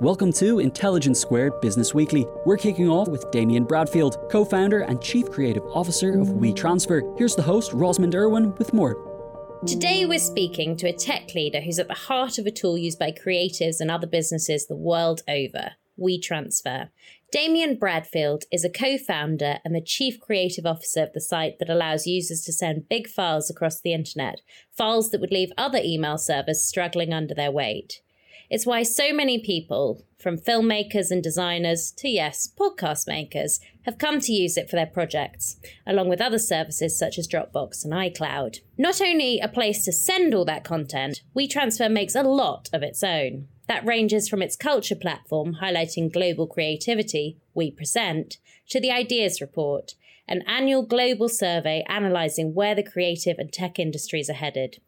Welcome to Intelligence Squared Business Weekly. We're kicking off with Damian Bradfield, co founder and chief creative officer of WeTransfer. Here's the host, Rosamund Urwin, with more. Today, we're speaking to a tech leader who's at the heart of a tool used by creatives and other businesses the world over WeTransfer. Damian Bradfield is a co founder and the chief creative officer of the site that allows users to send big files across the internet, files that would leave other email servers struggling under their weight. It's why so many people, from filmmakers and designers to, yes, podcast makers, have come to use it for their projects, along with other services such as Dropbox and iCloud. Not only a place to send all that content, WeTransfer makes a lot of its own. That ranges from its culture platform highlighting global creativity, WePresent, to the Ideas Report, an annual global survey analysing where the creative and tech industries are headed.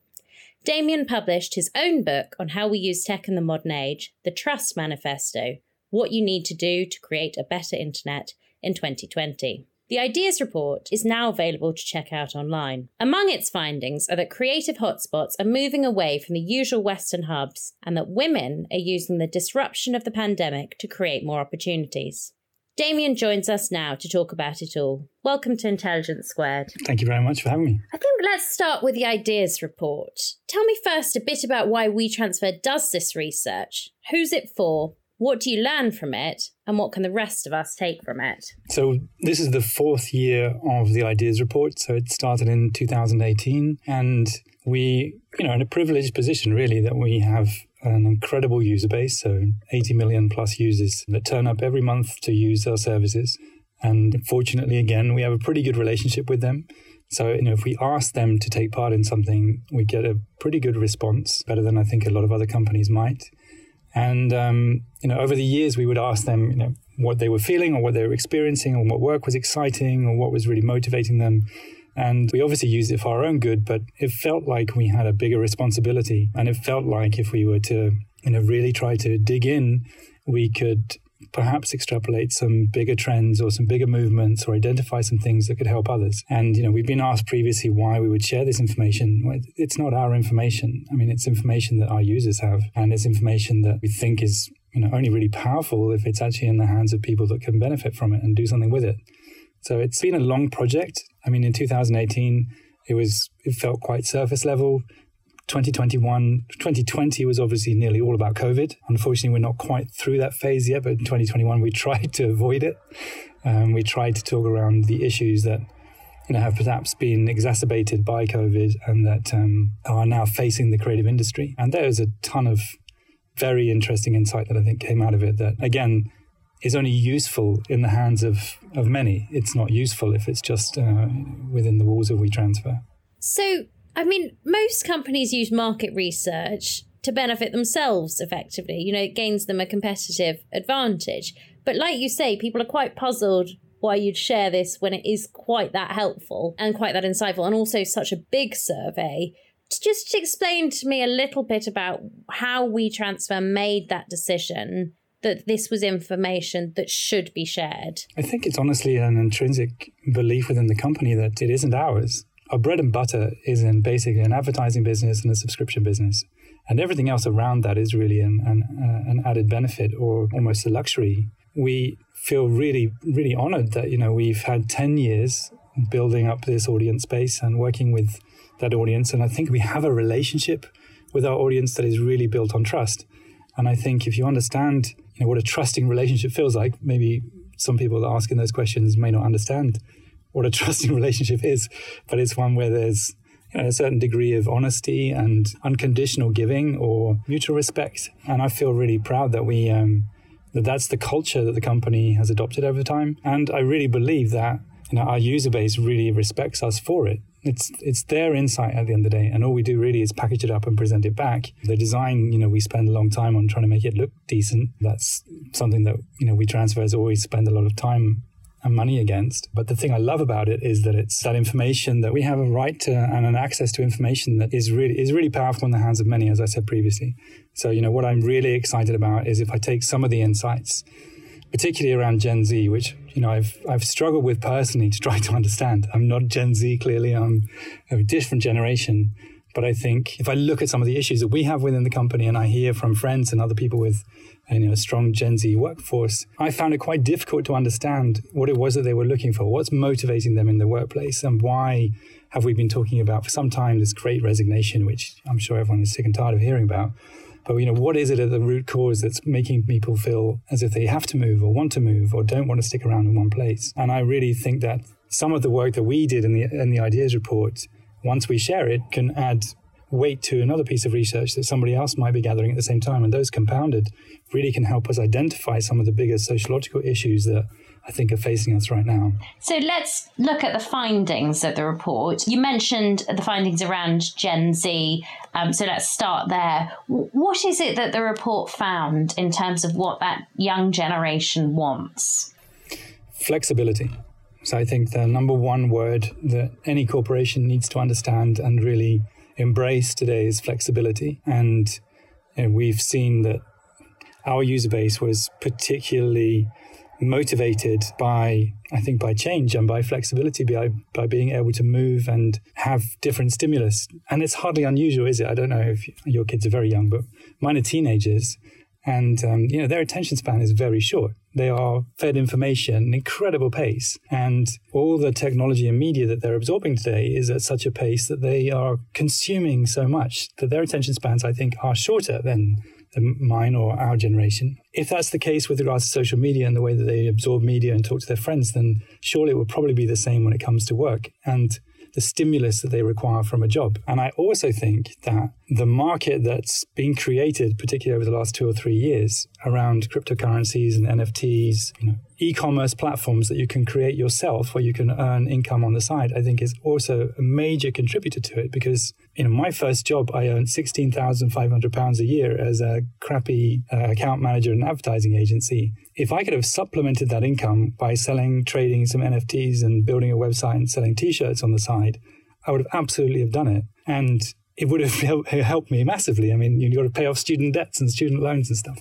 Damian published his own book on how we use tech in the modern age, The Trust Manifesto What You Need to Do to Create a Better Internet in 2020. The Ideas Report is now available to check out online. Among its findings are that creative hotspots are moving away from the usual Western hubs and that women are using the disruption of the pandemic to create more opportunities. Damian joins us now to talk about it all. Welcome to Intelligence Squared. Thank you very much for having me. I think let's start with the ideas report. Tell me first a bit about why WeTransfer does this research. Who's it for? What do you learn from it? And what can the rest of us take from it? So, this is the fourth year of the ideas report. So, it started in 2018. And we, you know, in a privileged position, really, that we have an incredible user base, so 80 million plus users that turn up every month to use our services. And fortunately, again, we have a pretty good relationship with them. So, you know, if we ask them to take part in something, we get a pretty good response, better than I think a lot of other companies might. And, um, you know, over the years, we would ask them, you know, what they were feeling or what they were experiencing or what work was exciting or what was really motivating them. And we obviously used it for our own good, but it felt like we had a bigger responsibility. And it felt like if we were to, you know, really try to dig in, we could perhaps extrapolate some bigger trends or some bigger movements or identify some things that could help others. And, you know, we've been asked previously why we would share this information. It's not our information. I mean, it's information that our users have, and it's information that we think is, you know, only really powerful if it's actually in the hands of people that can benefit from it and do something with it. So it's been a long project. I mean, in 2018, it was it felt quite surface level. 2021, 2020 was obviously nearly all about COVID. Unfortunately, we're not quite through that phase yet, but in 2021, we tried to avoid it. Um, we tried to talk around the issues that you know, have perhaps been exacerbated by COVID and that um, are now facing the creative industry. And there's a ton of very interesting insight that I think came out of it that, again, is only useful in the hands of, of many. It's not useful if it's just uh, within the walls of WeTransfer. So, I mean, most companies use market research to benefit themselves effectively. You know, it gains them a competitive advantage. But like you say, people are quite puzzled why you'd share this when it is quite that helpful and quite that insightful and also such a big survey. Just explain to me a little bit about how WeTransfer made that decision that this was information that should be shared? I think it's honestly an intrinsic belief within the company that it isn't ours. Our bread and butter is in basically an advertising business and a subscription business. And everything else around that is really an, an, uh, an added benefit or almost a luxury. We feel really, really honored that, you know, we've had 10 years building up this audience base and working with that audience. And I think we have a relationship with our audience that is really built on trust. And I think if you understand you know, what a trusting relationship feels like, maybe some people asking those questions may not understand what a trusting relationship is, but it's one where there's you know, a certain degree of honesty and unconditional giving or mutual respect. And I feel really proud that we um, that that's the culture that the company has adopted over time. And I really believe that you know our user base really respects us for it. It's it's their insight at the end of the day, and all we do really is package it up and present it back. The design, you know, we spend a long time on trying to make it look decent. That's something that you know WeTransfer's always spend a lot of time and money against. But the thing I love about it is that it's that information that we have a right to and an access to information that is really is really powerful in the hands of many, as I said previously. So, you know, what I'm really excited about is if I take some of the insights, particularly around Gen Z, which, you know, I've I've struggled with personally to try to understand. I'm not Gen Z, clearly, I'm a different generation. But I think if I look at some of the issues that we have within the company and I hear from friends and other people with uh, you know, a strong Gen Z workforce, I found it quite difficult to understand what it was that they were looking for. What's motivating them in the workplace and why have we been talking about for some time this great resignation, which I'm sure everyone is sick and tired of hearing about. But you know, what is it at the root cause that's making people feel as if they have to move or want to move or don't want to stick around in one place? And I really think that some of the work that we did in the in the ideas report, once we share it, can add weight to another piece of research that somebody else might be gathering at the same time. And those compounded really can help us identify some of the bigger sociological issues that I think are facing us right now. So let's look at the findings of the report. You mentioned the findings around Gen Z. Um, so let's start there. What is it that the report found in terms of what that young generation wants? Flexibility. So I think the number one word that any corporation needs to understand and really embrace today is flexibility. And you know, we've seen that our user base was particularly motivated by, I think, by change and by flexibility, by, by being able to move and have different stimulus. And it's hardly unusual, is it? I don't know if your kids are very young, but mine are teenagers. And, um, you know, their attention span is very short. They are fed information at an incredible pace. And all the technology and media that they're absorbing today is at such a pace that they are consuming so much that their attention spans, I think, are shorter than mine or our generation. If that's the case with regards to social media and the way that they absorb media and talk to their friends, then surely it will probably be the same when it comes to work. And the stimulus that they require from a job. And I also think that the market that's been created, particularly over the last two or three years, around cryptocurrencies and NFTs, you know, e-commerce platforms that you can create yourself where you can earn income on the side, I think is also a major contributor to it because you know my first job I earned sixteen thousand five hundred pounds a year as a crappy uh, account manager in an advertising agency. If I could have supplemented that income by selling, trading some NFTs and building a website and selling t-shirts on the side, I would have absolutely have done it. And it would have helped me massively. I mean, you've got to pay off student debts and student loans and stuff.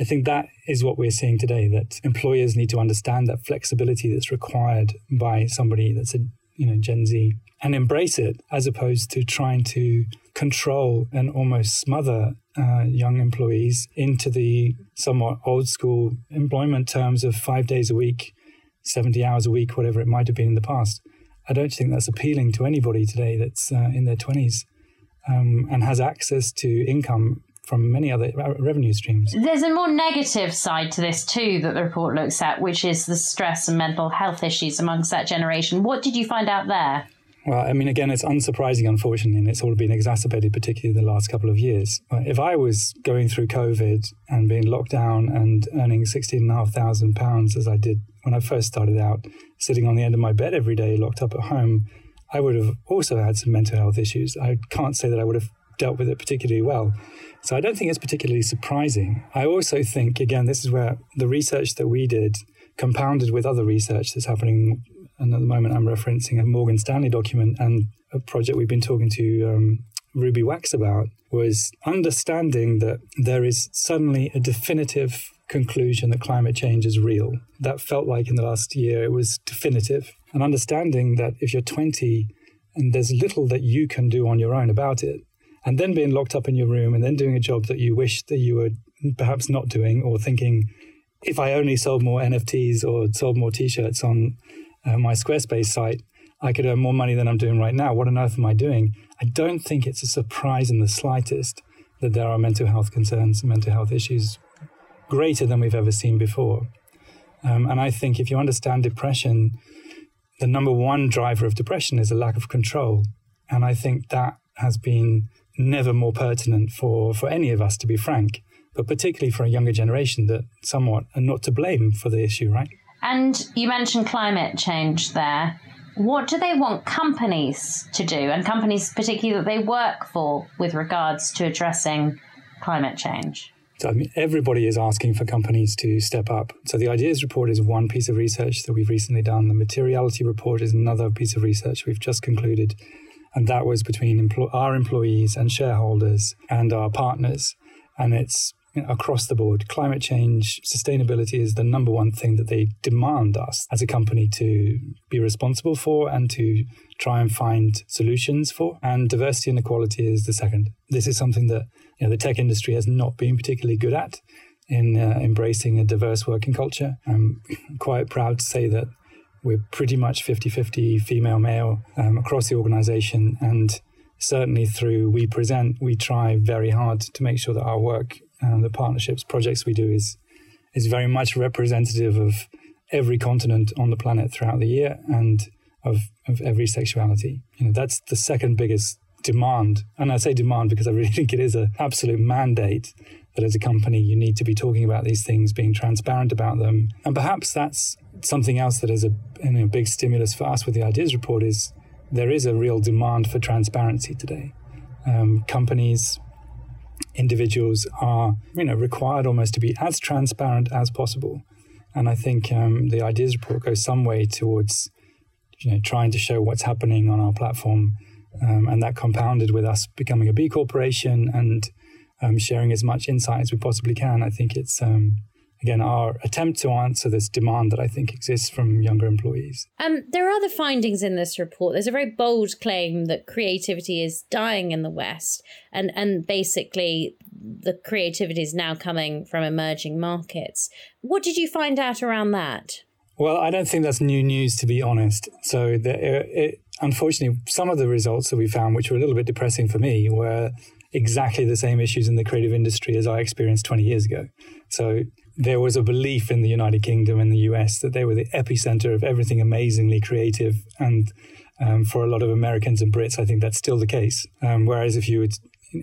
I think that is what we're seeing today, that employers need to understand that flexibility that's required by somebody that's a, you know, Gen Z and embrace it as opposed to trying to control and almost smother uh, young employees into the somewhat old school employment terms of five days a week, 70 hours a week, whatever it might have been in the past. I don't think that's appealing to anybody today that's uh, in their 20s um, and has access to income from many other revenue streams. There's a more negative side to this too that the report looks at, which is the stress and mental health issues amongst that generation. What did you find out there? Well, I mean, again, it's unsurprising, unfortunately, and it's all been exacerbated, particularly the last couple of years. If I was going through COVID and being locked down and earning £16,500 as I did when I first started out, sitting on the end of my bed every day, locked up at home, I would have also had some mental health issues. I can't say that I would have dealt with it particularly well. So I don't think it's particularly surprising. I also think, again, this is where the research that we did, compounded with other research that's happening, and at the moment I'm referencing a Morgan Stanley document and a project we've been talking to um, Ruby Wax about, was understanding that there is suddenly a definitive conclusion that climate change is real. That felt like in the last year it was definitive. And understanding that if you're 20 and there's little that you can do on your own about it, and then being locked up in your room and then doing a job that you wish that you were perhaps not doing or thinking, if I only sold more NFTs or sold more t shirts on uh, my Squarespace site, I could earn more money than I'm doing right now. What on earth am I doing? I don't think it's a surprise in the slightest that there are mental health concerns, mental health issues greater than we've ever seen before. Um, and I think if you understand depression, the number one driver of depression is a lack of control. And I think that has been never more pertinent for, for any of us, to be frank, but particularly for a younger generation that somewhat are not to blame for the issue, right? And you mentioned climate change there. What do they want companies to do, and companies particularly that they work for, with regards to addressing climate change? So I mean, everybody is asking for companies to step up. So the ideas report is one piece of research that we've recently done. The materiality report is another piece of research we've just concluded, and that was between empl- our employees and shareholders and our partners. And it's across the board. Climate change, sustainability is the number one thing that they demand us as a company to be responsible for and to try and find solutions for. And diversity and equality is the second. This is something that you know, the tech industry has not been particularly good at in uh, embracing a diverse working culture. I'm quite proud to say that we're pretty much 50 50 female male um, across the organization. And certainly through WePresent, we try very hard to make sure that our work, um, the partnerships, projects we do is, is very much representative of every continent on the planet throughout the year and of, of every sexuality. You know, that's the second biggest demand. And I say demand because I really think it is an absolute mandate that as a company you need to be talking about these things, being transparent about them. And perhaps that's something else that is a know, big stimulus for us with the ideas report is there is a real demand for transparency today. Um, companies, individuals are you know required almost to be as transparent as possible. And I think um, the ideas report goes some way towards you know trying to show what's happening on our platform um, and that compounded with us becoming a B corporation and um, sharing as much insight as we possibly can, I think it's um, again our attempt to answer this demand that I think exists from younger employees. Um, there are other findings in this report. There's a very bold claim that creativity is dying in the West, and and basically the creativity is now coming from emerging markets. What did you find out around that? Well, I don't think that's new news, to be honest. So, the, it, unfortunately, some of the results that we found, which were a little bit depressing for me, were exactly the same issues in the creative industry as I experienced 20 years ago. So, there was a belief in the United Kingdom and the US that they were the epicenter of everything amazingly creative. And um, for a lot of Americans and Brits, I think that's still the case. Um, whereas if you would,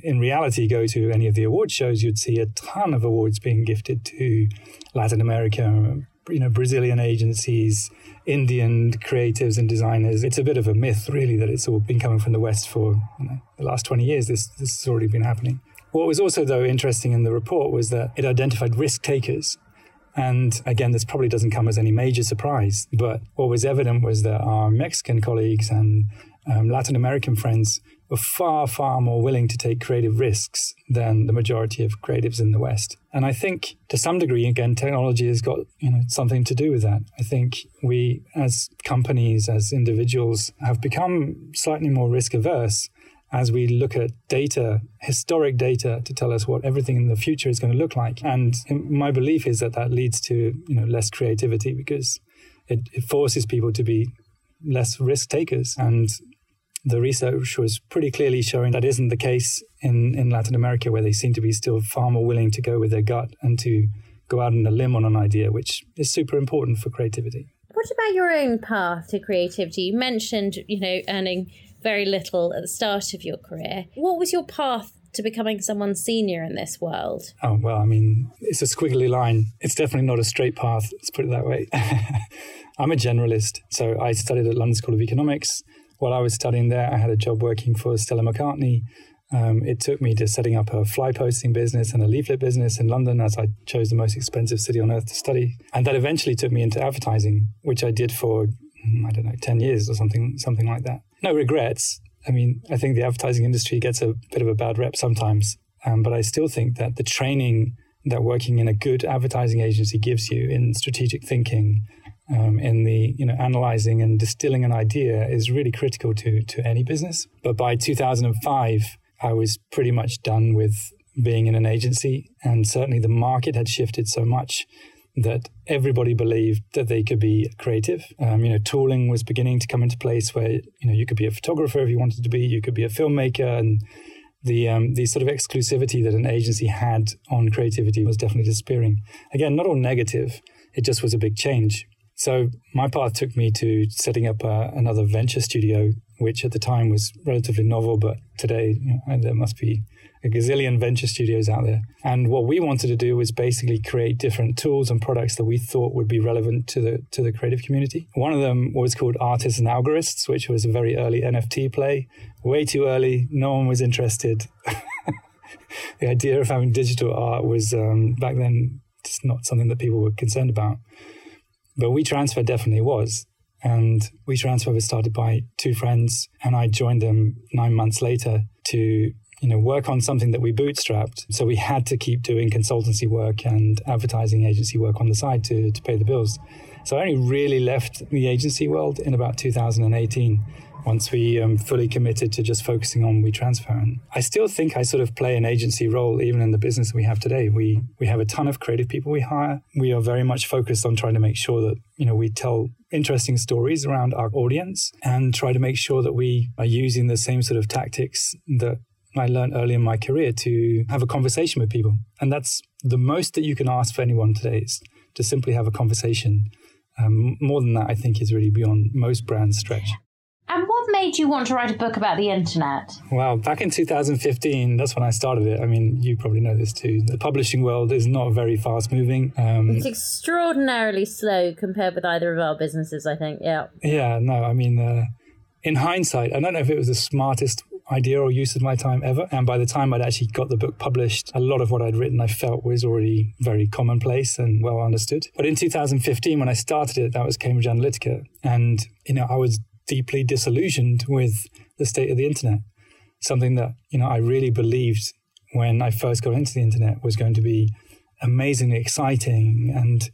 in reality, go to any of the award shows, you'd see a ton of awards being gifted to Latin America, you know Brazilian agencies, Indian creatives and designers. It's a bit of a myth, really, that it's all been coming from the West for you know, the last 20 years. This this has already been happening. What was also though interesting in the report was that it identified risk takers. And again, this probably doesn't come as any major surprise, but what was evident was that our Mexican colleagues and um, Latin American friends were far, far more willing to take creative risks than the majority of creatives in the West. And I think to some degree, again, technology has got you know something to do with that. I think we, as companies, as individuals, have become slightly more risk averse as we look at data, historic data, to tell us what everything in the future is going to look like. And my belief is that that leads to you know less creativity because it, it forces people to be less risk takers and the research was pretty clearly showing that isn't the case in, in Latin America, where they seem to be still far more willing to go with their gut and to go out on a limb on an idea, which is super important for creativity. What about your own path to creativity? You mentioned, you know, earning very little at the start of your career. What was your path to becoming someone senior in this world? Oh, well, I mean, it's a squiggly line. It's definitely not a straight path, let's put it that way. I'm a generalist. So I studied at London School of Economics while I was studying there, I had a job working for Stella McCartney. Um, it took me to setting up a fly posting business and a leaflet business in London as I chose the most expensive city on earth to study. And that eventually took me into advertising, which I did for, mm, I don't know, 10 years or something, something like that. No regrets. I mean, I think the advertising industry gets a bit of a bad rep sometimes, um, but I still think that the training that working in a good advertising agency gives you in strategic thinking, um, in the you know analyzing and distilling an idea is really critical to to any business. But by 2005, I was pretty much done with being in an agency, and certainly the market had shifted so much that everybody believed that they could be creative. Um, you know, tooling was beginning to come into place where you know you could be a photographer if you wanted to be, you could be a filmmaker, and the um, the sort of exclusivity that an agency had on creativity was definitely disappearing. Again, not all negative. It just was a big change. So my path took me to setting up uh, another venture studio, which at the time was relatively novel, but today you know, there must be a gazillion venture studios out there. And what we wanted to do was basically create different tools and products that we thought would be relevant to the to the creative community. One of them was called Artists and Algorists, which was a very early NFT play. Way too early, no one was interested. the idea of having digital art was um, back then just not something that people were concerned about. But WeTransfer definitely was. And WeTransfer was started by two friends, and I joined them nine months later to you know, work on something that we bootstrapped. So we had to keep doing consultancy work and advertising agency work on the side to, to pay the bills. So I only really left the agency world in about 2018 once we um, fully committed to just focusing on WeTransfer. And I still think I sort of play an agency role even in the business we have today. We we have a ton of creative people we hire. We are very much focused on trying to make sure that you know we tell interesting stories around our audience and try to make sure that we are using the same sort of tactics that I learned early in my career to have a conversation with people. And that's the most that you can ask for anyone today is to simply have a conversation. Um, more than that, I think is really beyond most brands' stretch. And what made you want to write a book about the internet? Well, back in 2015, that's when I started it. I mean, you probably know this too. The publishing world is not very fast moving. Um, it's extraordinarily slow compared with either of our businesses, I think. Yeah. Yeah, no, I mean, uh, in hindsight, I don't know if it was the smartest idea or use of my time ever. And by the time I'd actually got the book published, a lot of what I'd written I felt was already very commonplace and well understood. But in 2015, when I started it, that was Cambridge Analytica. And, you know, I was deeply disillusioned with the state of the internet. Something that, you know, I really believed when I first got into the internet was going to be amazingly exciting and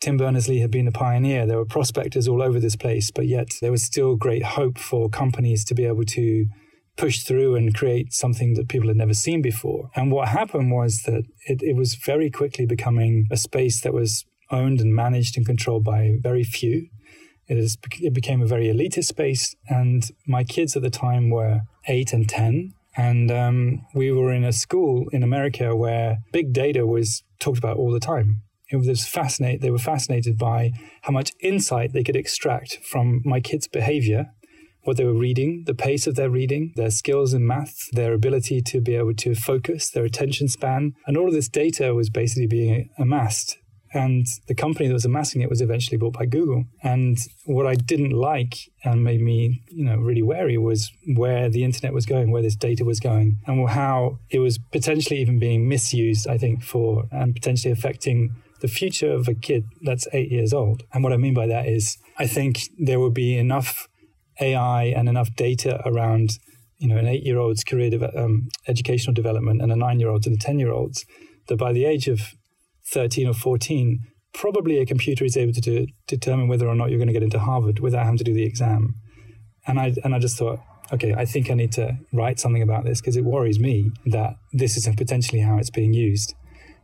Tim Berners-Lee had been a pioneer. There were prospectors all over this place, but yet there was still great hope for companies to be able to push through and create something that people had never seen before. And what happened was that it, it was very quickly becoming a space that was owned and managed and controlled by very few. It, is, it became a very elitist space. And my kids at the time were eight and 10. And um, we were in a school in America where big data was talked about all the time. It was fascinating. They were fascinated by how much insight they could extract from my kids' behavior what they were reading, the pace of their reading, their skills in math, their ability to be able to focus, their attention span. And all of this data was basically being amassed. And the company that was amassing it was eventually bought by Google. And what I didn't like and made me, you know, really wary was where the internet was going, where this data was going, and how it was potentially even being misused, I think, for and potentially affecting the future of a kid that's eight years old. And what I mean by that is, I think there will be enough AI and enough data around you know an eight year old's career de- um, educational development and a nine year old's and a ten year old's that by the age of 13 or 14 probably a computer is able to determine whether or not you're going to get into Harvard without having to do the exam and I and I just thought okay I think I need to write something about this because it worries me that this is potentially how it's being used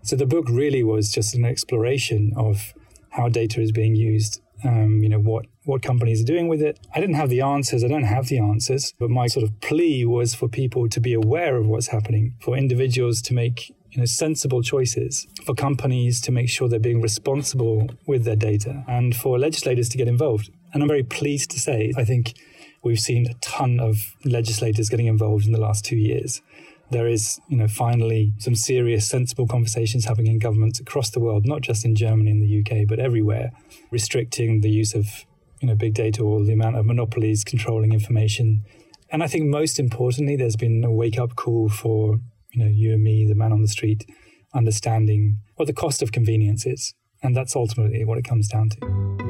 so the book really was just an exploration of how data is being used um, you know what what companies are doing with it. I didn't have the answers. I don't have the answers, but my sort of plea was for people to be aware of what's happening, for individuals to make you know sensible choices, for companies to make sure they're being responsible with their data, and for legislators to get involved. And I'm very pleased to say I think we've seen a ton of legislators getting involved in the last two years there is, you know, finally some serious, sensible conversations happening in governments across the world, not just in Germany and the UK, but everywhere, restricting the use of, you know, big data or the amount of monopolies controlling information. And I think most importantly, there's been a wake up call for, you know, you and me, the man on the street, understanding what the cost of convenience is. And that's ultimately what it comes down to.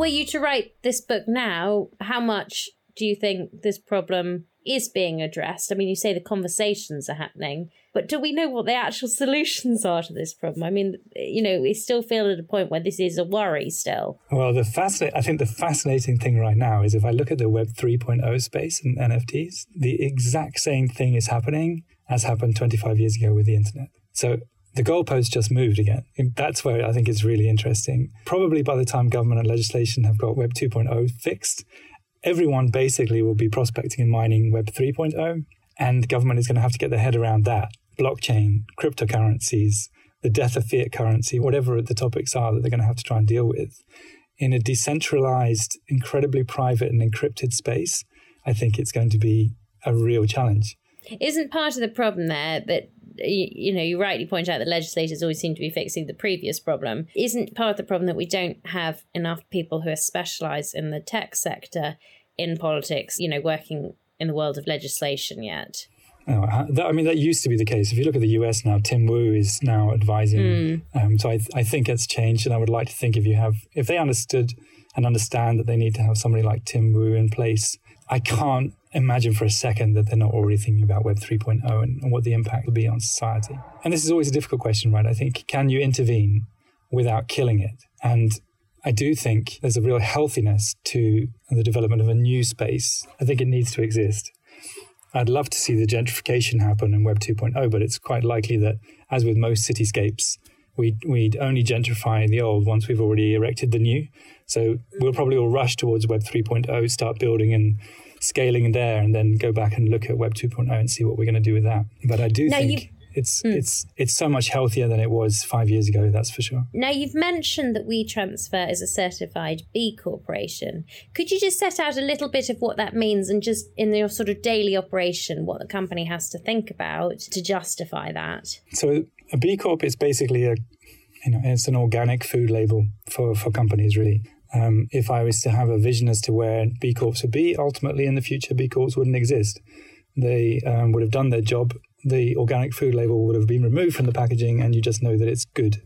were you to write this book now, how much do you think this problem is being addressed? I mean, you say the conversations are happening, but do we know what the actual solutions are to this problem? I mean, you know, we still feel at a point where this is a worry still. Well, the fascinating, I think the fascinating thing right now is if I look at the Web 3.0 space and NFTs, the exact same thing is happening as happened 25 years ago with the internet. So the goalpost just moved again. That's where I think it's really interesting. Probably by the time government and legislation have got Web 2.0 fixed, everyone basically will be prospecting and mining Web 3.0, and government is going to have to get their head around that. Blockchain, cryptocurrencies, the death of fiat currency, whatever the topics are that they're going to have to try and deal with. In a decentralized, incredibly private and encrypted space, I think it's going to be a real challenge. Isn't part of the problem there that you, you know, you rightly point out that legislators always seem to be fixing the previous problem. Isn't part of the problem that we don't have enough people who are specialised in the tech sector in politics, you know, working in the world of legislation yet? Oh, that, I mean, that used to be the case. If you look at the US now, Tim Wu is now advising. Mm. Um, so I, I think it's changed, and I would like to think if you have, if they understood and understand that they need to have somebody like Tim Wu in place, I can't imagine for a second that they're not already thinking about Web 3.0 and, and what the impact will be on society. And this is always a difficult question, right? I think, can you intervene without killing it? And I do think there's a real healthiness to the development of a new space. I think it needs to exist. I'd love to see the gentrification happen in Web 2.0, but it's quite likely that, as with most cityscapes, we'd, we'd only gentrify the old once we've already erected the new. So we'll probably all rush towards Web 3.0, start building and scaling there, and then go back and look at Web 2.0 and see what we're going to do with that. But I do now think it's mm. it's it's so much healthier than it was five years ago. That's for sure. Now you've mentioned that WeTransfer is a certified B Corporation. Could you just set out a little bit of what that means, and just in your sort of daily operation, what the company has to think about to justify that? So a B Corp is basically a you know it's an organic food label for for companies really. Um, if I was to have a vision as to where B Corps would be, ultimately in the future, B Corps wouldn't exist. They um, would have done their job. The organic food label would have been removed from the packaging, and you just know that it's good.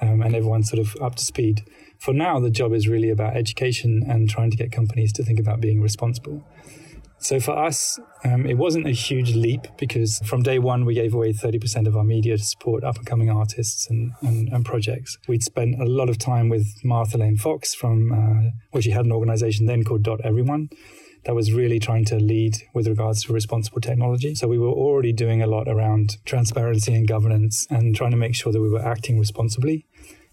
Um, and everyone's sort of up to speed. For now, the job is really about education and trying to get companies to think about being responsible. So for us, um, it wasn't a huge leap because from day one, we gave away 30% of our media to support up and coming artists and, and, and, projects. We'd spent a lot of time with Martha Lane Fox from, uh, well, she had an organization then called Dot Everyone that was really trying to lead with regards to responsible technology. So we were already doing a lot around transparency and governance and trying to make sure that we were acting responsibly.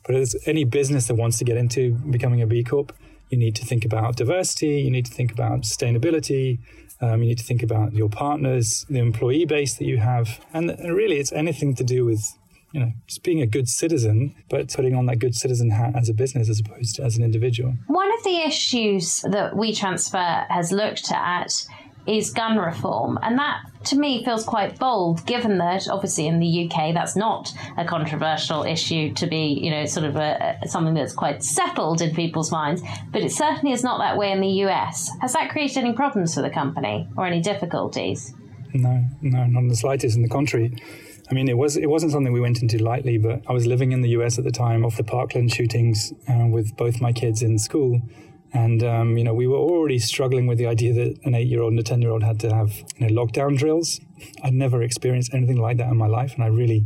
But as any business that wants to get into becoming a B Corp, you need to think about diversity, you need to think about sustainability, um, you need to think about your partners, the employee base that you have, and really, it's anything to do with you know just being a good citizen, but putting on that good citizen hat as a business as opposed to as an individual. One of the issues that WeTransfer has looked at is gun reform. And that, to me, feels quite bold, given that obviously in the UK that's not a controversial issue to be, you know, sort of a, something that's quite settled in people's minds. But it certainly is not that way in the US. Has that created any problems for the company or any difficulties? No, no, not in the slightest. In the contrary. I mean, it was it wasn't something we went into lightly, but I was living in the US at the time of the Parkland shootings uh, with both my kids in school, and, um, you know, we were already struggling with the idea that an eight year old and a 10 year old had to have you know, lockdown drills. I'd never experienced anything like that in my life. And I really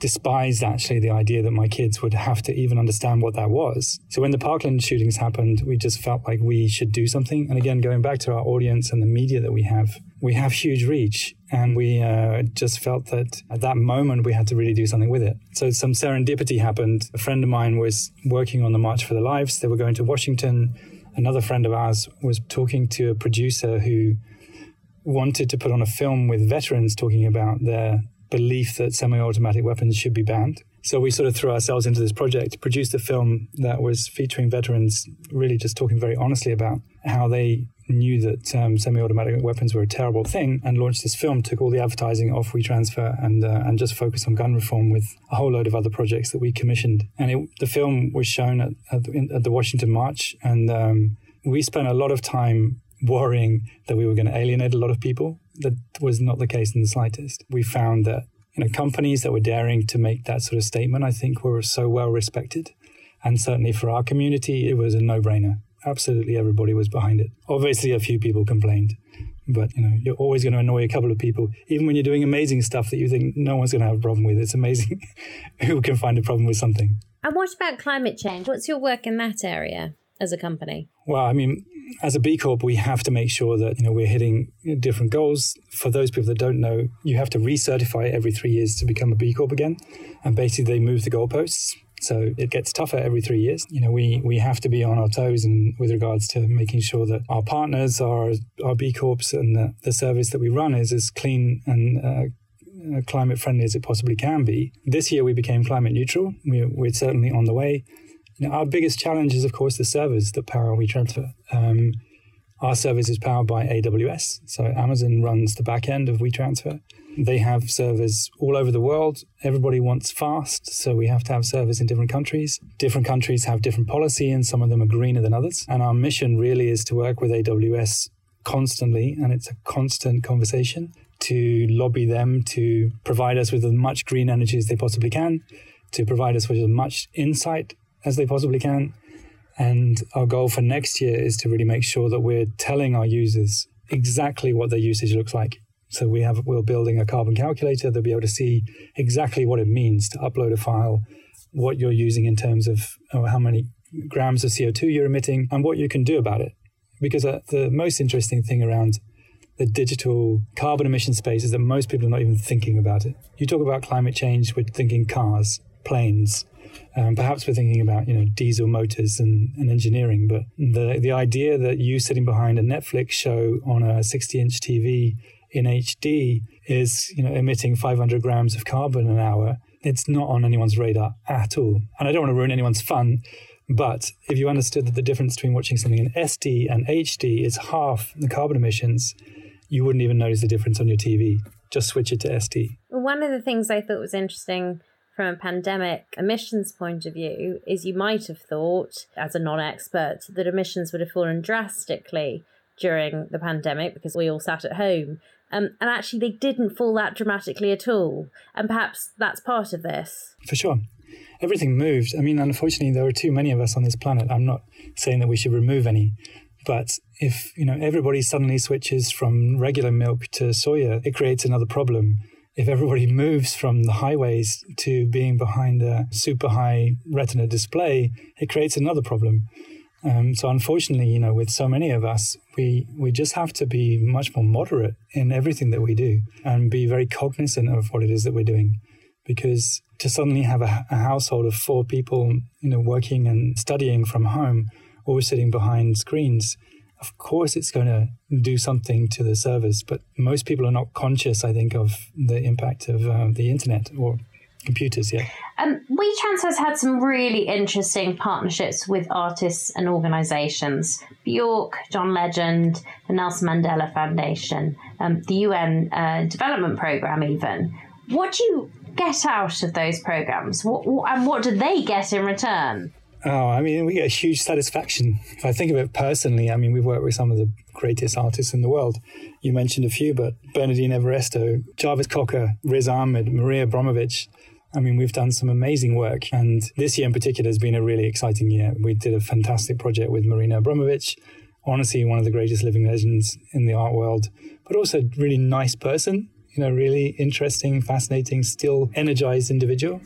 despised actually the idea that my kids would have to even understand what that was. So when the Parkland shootings happened, we just felt like we should do something. And again, going back to our audience and the media that we have, we have huge reach. And we uh, just felt that at that moment, we had to really do something with it. So some serendipity happened. A friend of mine was working on the March for the Lives. They were going to Washington. Another friend of ours was talking to a producer who wanted to put on a film with veterans talking about their belief that semi-automatic weapons should be banned. So we sort of threw ourselves into this project, produced a film that was featuring veterans, really just talking very honestly about how they knew that um, semi-automatic weapons were a terrible thing, and launched this film. Took all the advertising off WeTransfer and uh, and just focused on gun reform with a whole load of other projects that we commissioned. And it, the film was shown at at, at the Washington March, and um, we spent a lot of time worrying that we were going to alienate a lot of people. That was not the case in the slightest. We found that you know companies that were daring to make that sort of statement, I think, were so well respected, and certainly for our community, it was a no-brainer. Absolutely, everybody was behind it. Obviously, a few people complained, but you know, you're always going to annoy a couple of people, even when you're doing amazing stuff that you think no one's going to have a problem with. It's amazing who can find a problem with something. And what about climate change? What's your work in that area as a company? Well, I mean, as a B Corp, we have to make sure that you know we're hitting different goals. For those people that don't know, you have to recertify every three years to become a B Corp again, and basically they move the goalposts. So it gets tougher every three years. You know, we, we have to be on our toes and with regards to making sure that our partners, our, our B Corps and the, the service that we run is as clean and uh, climate friendly as it possibly can be. This year we became climate neutral. We, we're certainly on the way. Our biggest challenge is, of course, the servers that power WeTransfer. Um, our service is powered by AWS, so Amazon runs the back end of WeTransfer. They have servers all over the world. Everybody wants fast, so we have to have servers in different countries. Different countries have different policy, and some of them are greener than others. And our mission really is to work with AWS constantly, and it's a constant conversation to lobby them to provide us with as much green energy as they possibly can, to provide us with as much insight as they possibly can. And our goal for next year is to really make sure that we're telling our users exactly what their usage looks like. So we have we're building a carbon calculator. They'll be able to see exactly what it means to upload a file, what you're using in terms of oh, how many grams of CO2 you're emitting, and what you can do about it. Because uh, the most interesting thing around the digital carbon emission space is that most people are not even thinking about it. You talk about climate change, we're thinking cars, planes. Um, perhaps we're thinking about you know diesel motors and, and engineering, but the the idea that you sitting behind a Netflix show on a 60 inch TV in HD is you know emitting 500 grams of carbon an hour. It's not on anyone's radar at all, and I don't want to ruin anyone's fun. But if you understood that the difference between watching something in SD and HD is half the carbon emissions, you wouldn't even notice the difference on your TV. Just switch it to SD. One of the things I thought was interesting from a pandemic emissions point of view is you might have thought, as a non expert, that emissions would have fallen drastically during the pandemic because we all sat at home. Um, and actually, they didn't fall that dramatically at all. And perhaps that's part of this. For sure. Everything moved. I mean, unfortunately, there are too many of us on this planet. I'm not saying that we should remove any. But if you know everybody suddenly switches from regular milk to soya, it creates another problem. If everybody moves from the highways to being behind a super high retina display, it creates another problem. Um, so unfortunately, you know, with so many of us, we we just have to be much more moderate in everything that we do and be very cognizant of what it is that we're doing. Because to suddenly have a, a household of four people, you know, working and studying from home, or sitting behind screens, of course it's going to do something to the servers. But most people are not conscious, I think, of the impact of uh, the internet or computers yet. Um, has had some really interesting partnerships with artists and organisations. Bjork, John Legend, the Nelson Mandela Foundation, um, the UN uh, Development Programme, even. What do you get out of those programs? What, what, and what do they get in return? Oh, I mean, we get huge satisfaction. If I think of it personally, I mean, we've worked with some of the greatest artists in the world. You mentioned a few, but Bernardine Evaristo, Jarvis Cocker, Riz Ahmed, Maria Abramovic, I mean, we've done some amazing work. And this year in particular has been a really exciting year. We did a fantastic project with Marina Abramovic, honestly, one of the greatest living legends in the art world, but also a really nice person, you know, really interesting, fascinating, still energized individual.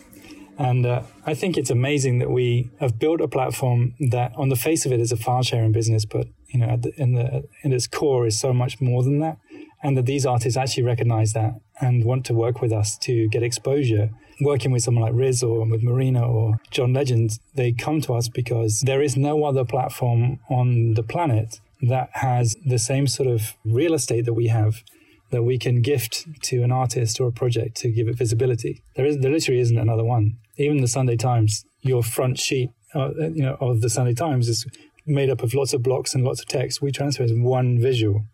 And uh, I think it's amazing that we have built a platform that, on the face of it, is a file sharing business, but you know, the, in the in its core is so much more than that, and that these artists actually recognize that and want to work with us to get exposure working with someone like Riz or with Marina or John Legend, they come to us because there is no other platform on the planet that has the same sort of real estate that we have that we can gift to an artist or a project to give it visibility. There is there literally isn't another one. Even the Sunday Times, your front sheet, uh, you know, of the Sunday Times is made up of lots of blocks and lots of text. WeTransfer as one visual,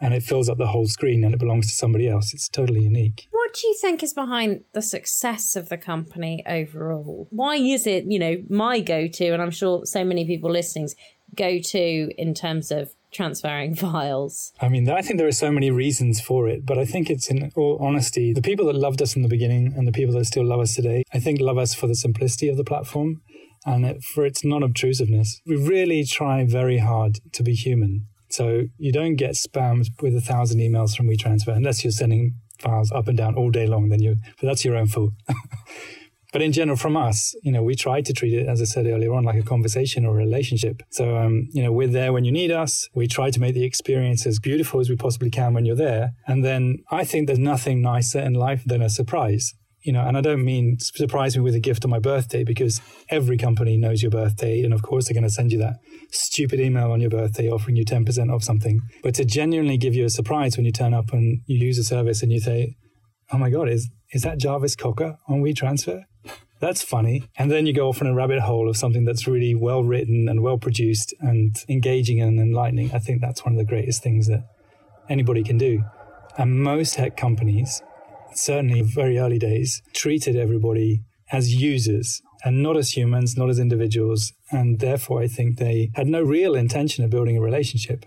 and it fills up the whole screen, and it belongs to somebody else. It's totally unique what do you think is behind the success of the company overall? Why is it, you know, my go to, and I'm sure so many people listening's go to in terms of transferring files? I mean, I think there are so many reasons for it, but I think it's in all honesty, the people that loved us in the beginning and the people that still love us today, I think love us for the simplicity of the platform and it, for its non obtrusiveness. We really try very hard to be human. So you don't get spammed with a thousand emails from WeTransfer unless you're sending files up and down all day long, then you, but that's your own fault. but in general, from us, you know, we try to treat it, as I said earlier on, like a conversation or a relationship. So, um, you know, we're there when you need us. We try to make the experience as beautiful as we possibly can when you're there. And then I think there's nothing nicer in life than a surprise. you know, and I don't mean surprise me with a gift on my birthday because every company knows your birthday. And of course, they're going to send you that stupid email on your birthday offering you 10% off something. But to genuinely give you a surprise when you turn up and you use a service and you say, oh my God, is, is that Jarvis Cocker on WeTransfer? That's funny. And then you go off on a rabbit hole of something that's really well written and well produced and engaging and enlightening. I think that's one of the greatest things that anybody can do. And most tech companies certainly very early days, treated everybody as users and not as humans, not as individuals. And therefore, I think they had no real intention of building a relationship.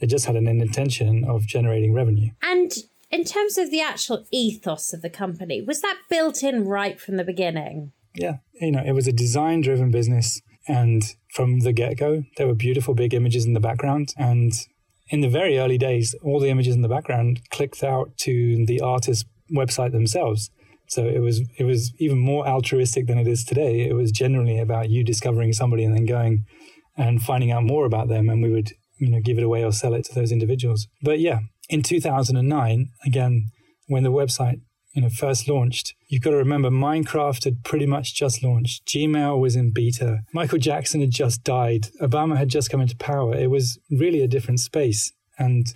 They just had an intention of generating revenue. And in terms of the actual ethos of the company, was that built in right from the beginning? Yeah. You know, it was a design driven business. And from the get go, there were beautiful big images in the background. And in the very early days, all the images in the background clicked out to the artist's website themselves. So it was it was even more altruistic than it is today. It was generally about you discovering somebody and then going and finding out more about them, and we would you know give it away or sell it to those individuals. But yeah, in 2009, again, when the website you know first launched, you've got to remember Minecraft had pretty much just launched. Gmail was in beta. Michael Jackson had just died. Obama had just come into power. It was really a different space, and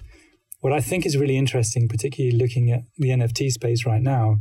what I think is really interesting, particularly looking at the NFT space right now,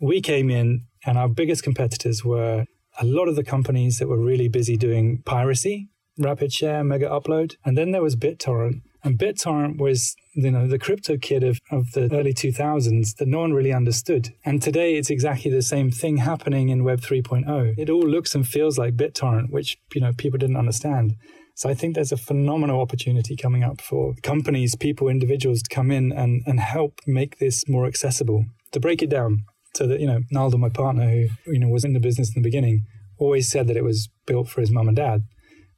we came in and our biggest competitors were a lot of the companies that were really busy doing piracy, RapidShare, mega upload. And then there was BitTorrent. And BitTorrent was, you know, the crypto kid of, of the early 2000s that no one really understood. And today it's exactly the same thing happening in Web 3.0. It all looks and feels like BitTorrent, which, you know, people didn't understand. So I think there's a phenomenal opportunity coming up for companies, people, individuals to come in and, and help make this more accessible, to break it down. So that, you know, Nalden, my partner, who, you know, was in the business in the beginning, always said that it was built for his mum and dad.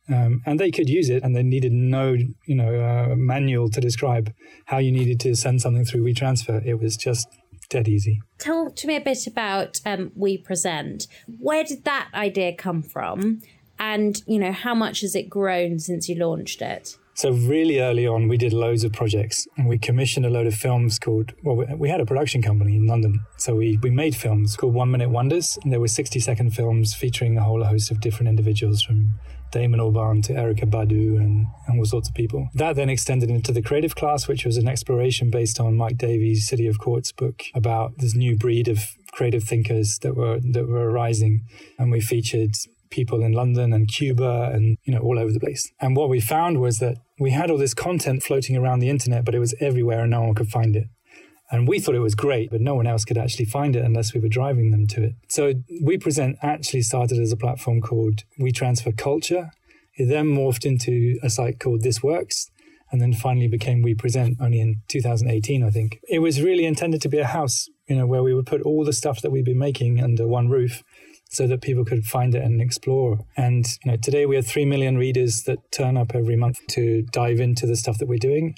Um, and they could use it and they needed no, you know, uh, manual to describe how you needed to send something through WeTransfer. It was just dead easy. Talk to me a bit about um, WePresent. Where did that idea come from? And, you know, how much has it grown since you launched it? So really early on, we did loads of projects and we commissioned a load of films called, well, we had a production company in London. So we, we made films called One Minute Wonders. And there were 60 second films featuring a whole host of different individuals from Damon Albarn to Erykah Badu and, and all sorts of people. That then extended into the creative class, which was an exploration based on Mike Davis' City of Quartz book about this new breed of creative thinkers that were that were arising. And we featured people in London and Cuba and, you know, all over the place. And what we found was that we had all this content floating around the internet, but it was everywhere and no one could find it. And we thought it was great, but no one else could actually find it unless we were driving them to it. So WePresent actually started as a platform called WeTransfer Culture. It then morphed into a site called This Works, and then finally became WePresent only in 2018, I think. It was really intended to be a house, you know, where we would put all the stuff that we've been making under one roof so that people could find it and explore. And you know, today we have 3 million readers that turn up every month to dive into the stuff that we're doing.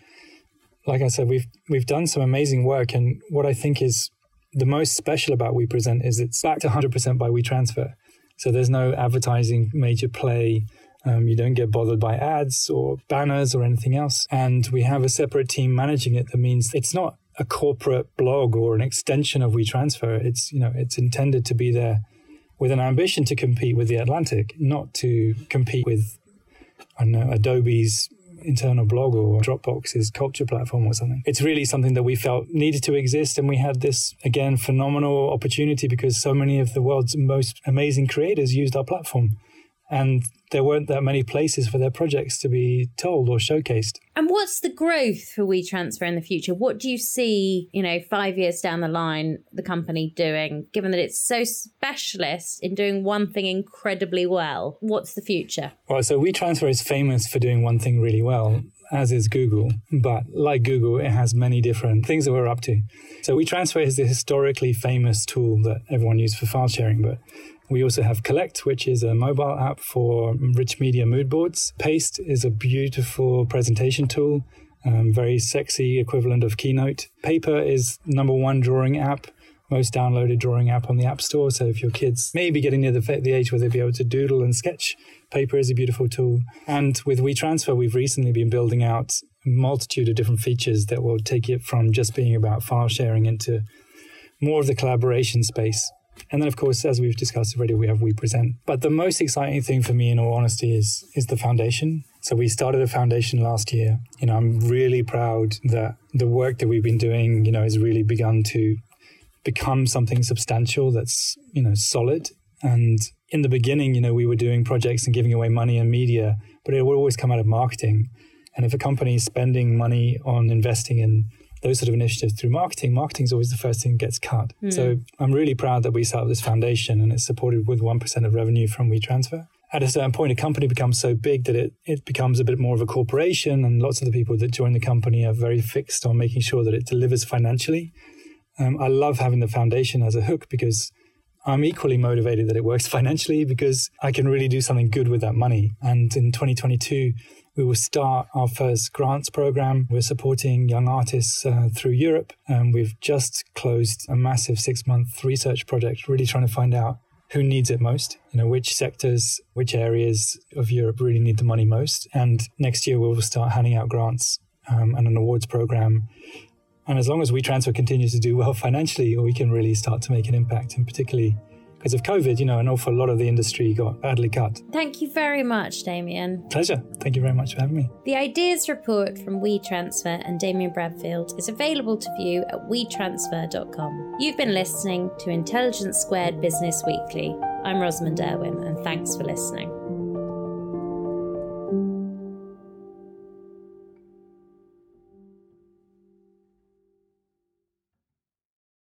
Like I said, we've we've done some amazing work and what I think is the most special about WePresent is it's backed 100% by WeTransfer. So there's no advertising major play. Um, you don't get bothered by ads or banners or anything else. And we have a separate team managing it. That means it's not a corporate blog or an extension of WeTransfer. It's you know it's intended to be there with an ambition to compete with the Atlantic, not to compete with, I don't know, Adobe's internal blog or Dropbox's culture platform or something. It's really something that we felt needed to exist. And we had this, again, phenomenal opportunity because so many of the world's most amazing creators used our platform. And there weren't that many places for their projects to be told or showcased. And what's the growth for WeTransfer in the future? What do you see, you know, five years down the line, the company doing, given that it's so specialist in doing one thing incredibly well? What's the future? Well, so WeTransfer is famous for doing one thing really well. As is Google, but like Google, it has many different things that we're up to. So WeTransfer is the historically famous tool that everyone used for file sharing, but we also have Collect, which is a mobile app for rich media mood boards. Paste is a beautiful presentation tool, um, very sexy equivalent of Keynote. Paper is number one drawing app, most downloaded drawing app on the App Store. So if your kids may be getting near the, the age where they'll be able to doodle and sketch, Paper is a beautiful tool. And with WeTransfer, we've recently been building out a multitude of different features that will take it from just being about file sharing into more of the collaboration space And then, of course, as we've discussed already, we have WePresent. But the most exciting thing for me, in all honesty, is is the foundation. So we started a foundation last year. You know, I'm really proud that the work that we've been doing, you know, has really begun to become something substantial that's you know solid. And in the beginning, you know, we were doing projects and giving away money and media, but it would always come out of marketing. And if a company is spending money on investing in those sort of initiatives through marketing, marketing is always the first thing that gets cut. Mm. So I'm really proud that we set up this foundation and it's supported with 1% of revenue from WeTransfer. At a certain point, a company becomes so big that it, it becomes a bit more of a corporation, and lots of the people that join the company are very fixed on making sure that it delivers financially. Um, I love having the foundation as a hook because I'm equally motivated that it works financially because I can really do something good with that money. And in 2022, we will start our first grants program. We're supporting young artists uh, through Europe. And we've just closed a massive six month research project, really trying to find out who needs it most, you know, which sectors, which areas of Europe really need the money most. And next year, we'll start handing out grants um, and an awards program. And as long as WeTransfer continues to do well financially, we can really start to make an impact, and particularly because of COVID, you know, an awful lot of the industry got badly cut. Thank you very much, Damian. Pleasure. Thank you very much for having me. The ideas report from WeTransfer and Damian Bradfield is available to view at wetransfer.com. You've been listening to Intelligence Squared Business Weekly. I'm Rosamund Urwin, and thanks for listening.